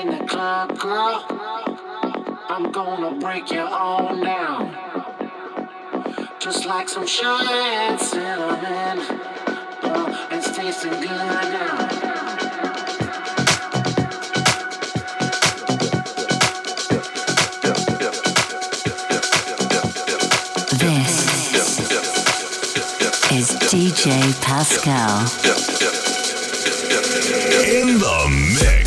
in the club, girl. I'm gonna break you all down. Just like some sugar and cinnamon. Oh, it's tasting good now. is DJ Pascal. In the mix.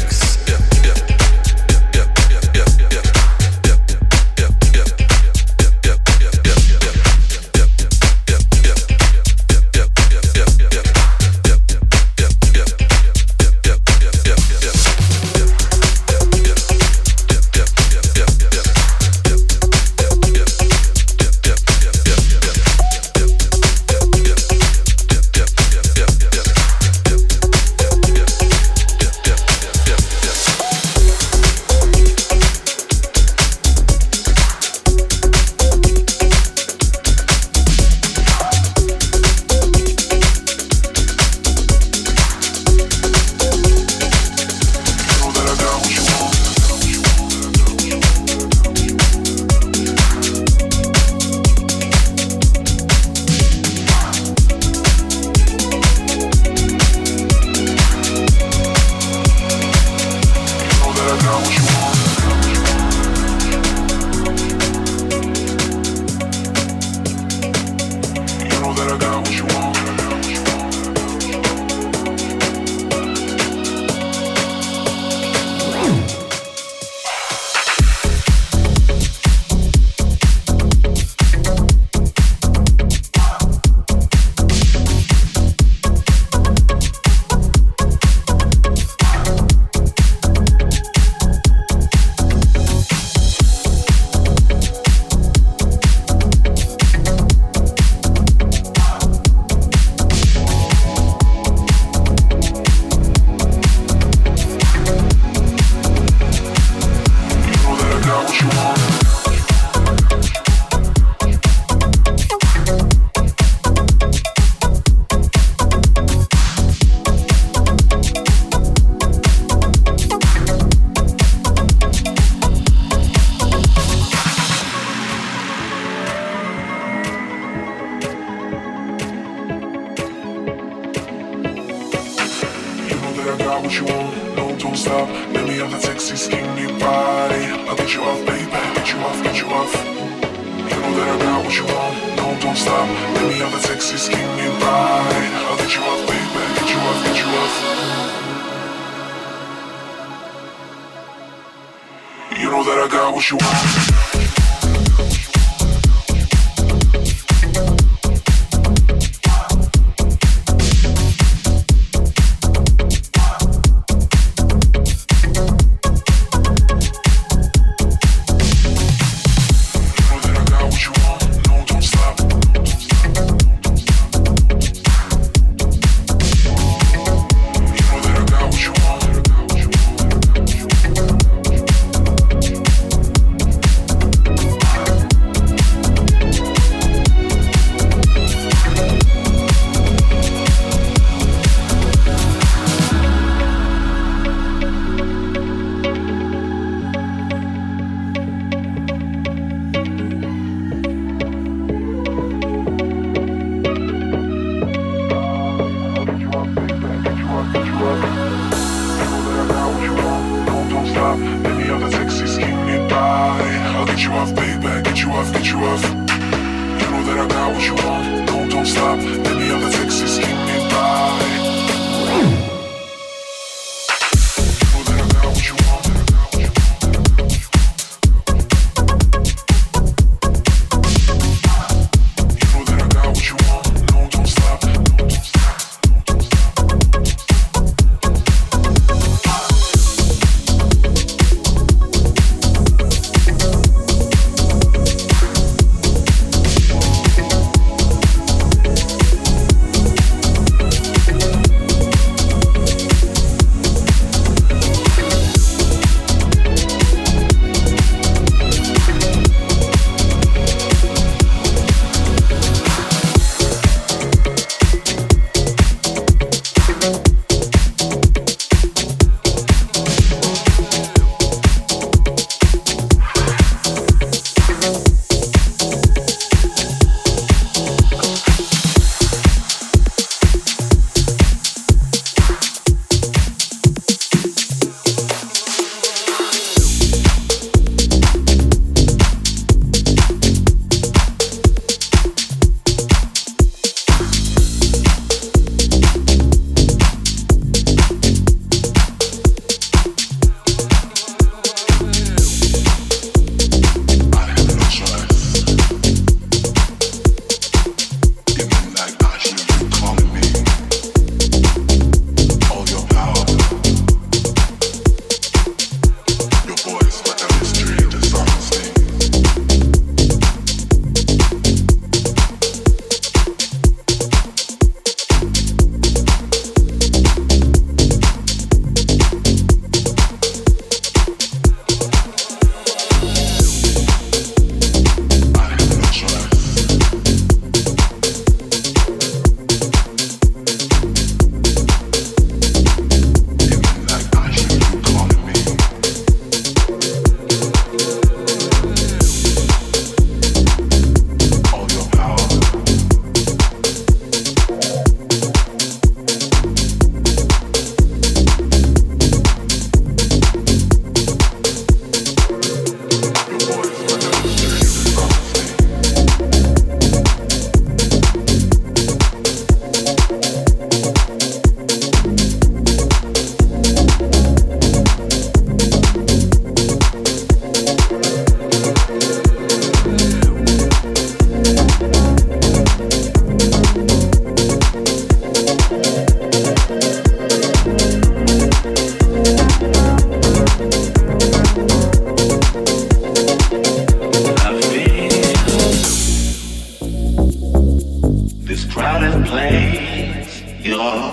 Place. You're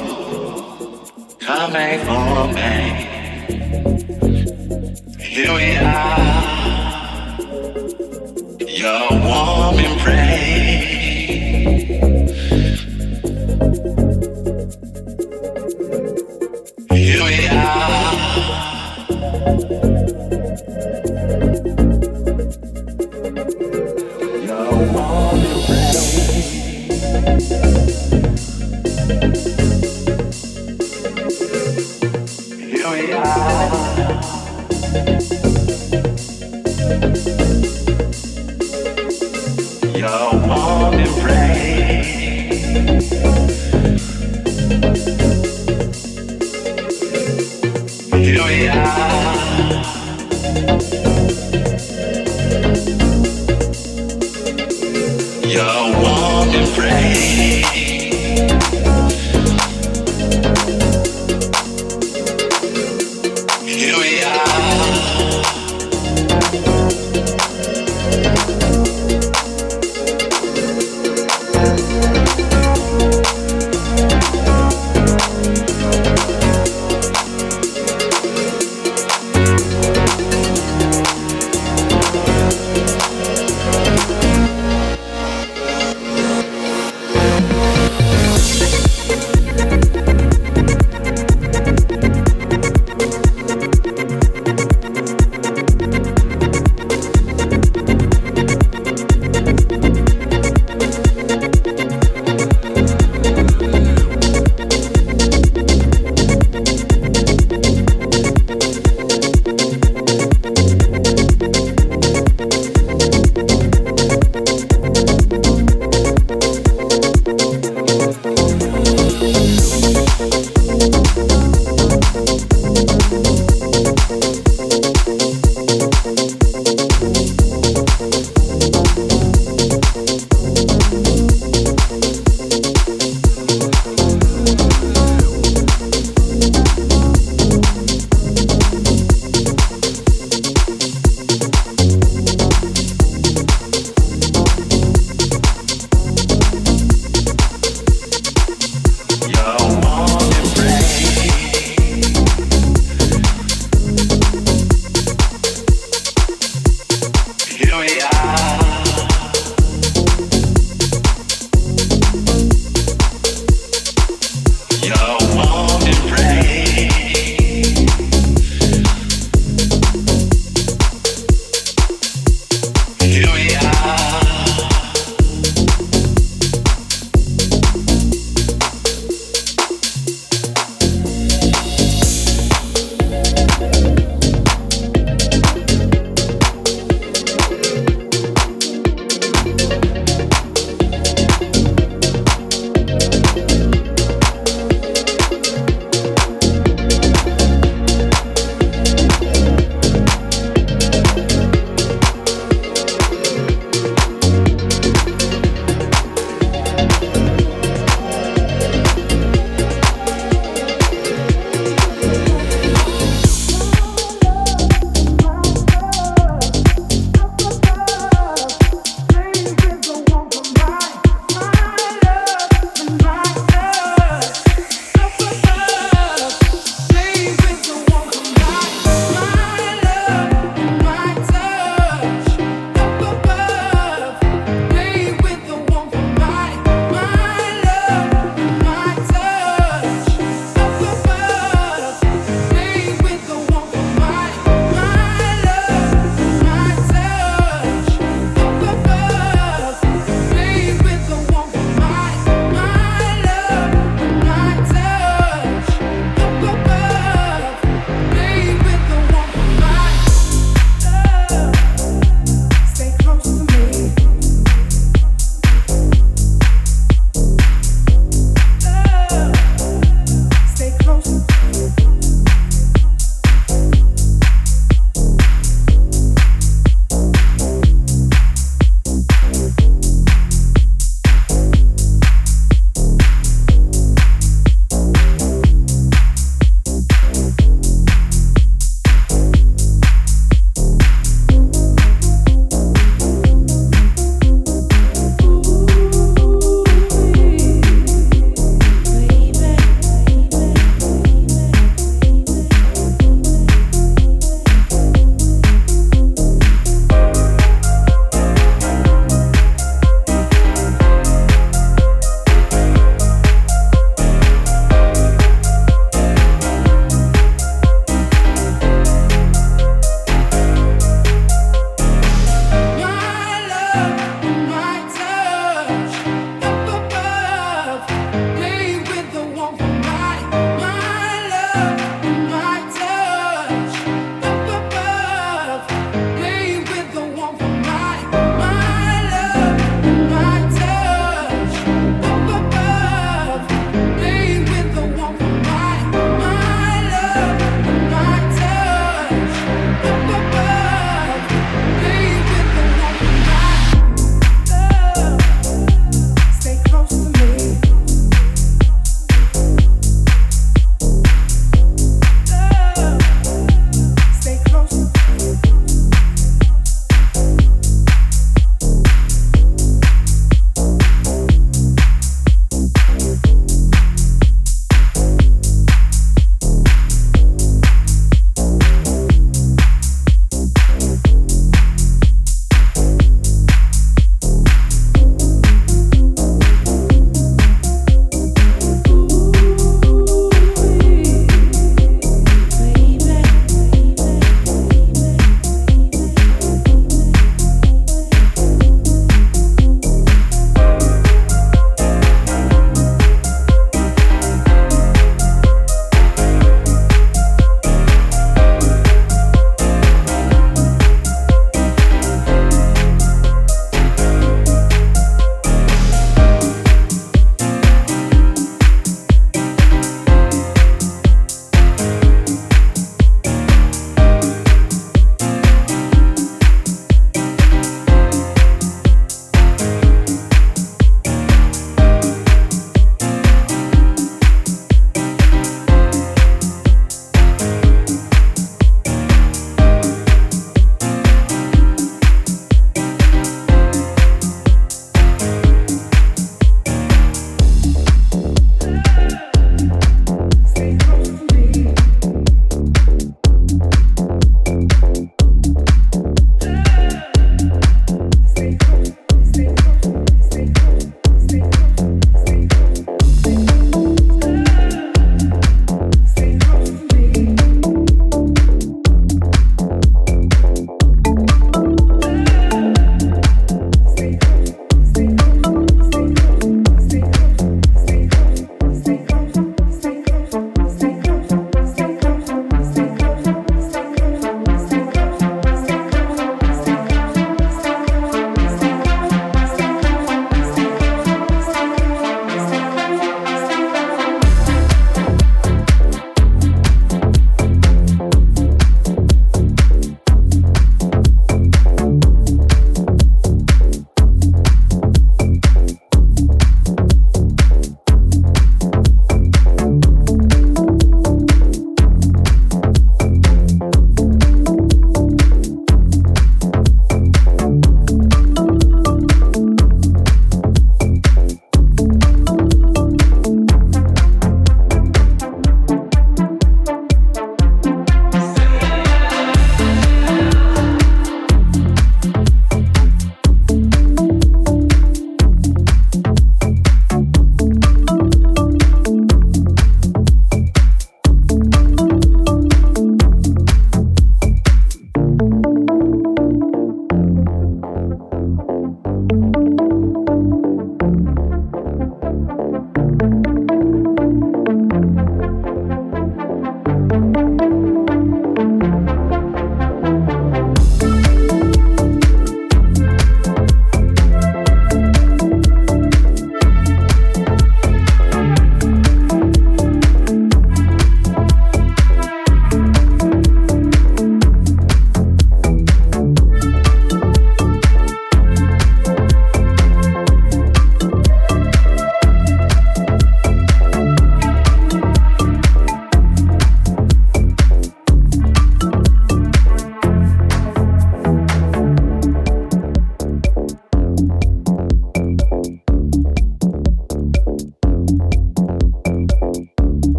coming for me. Here we are. Your warm embrace.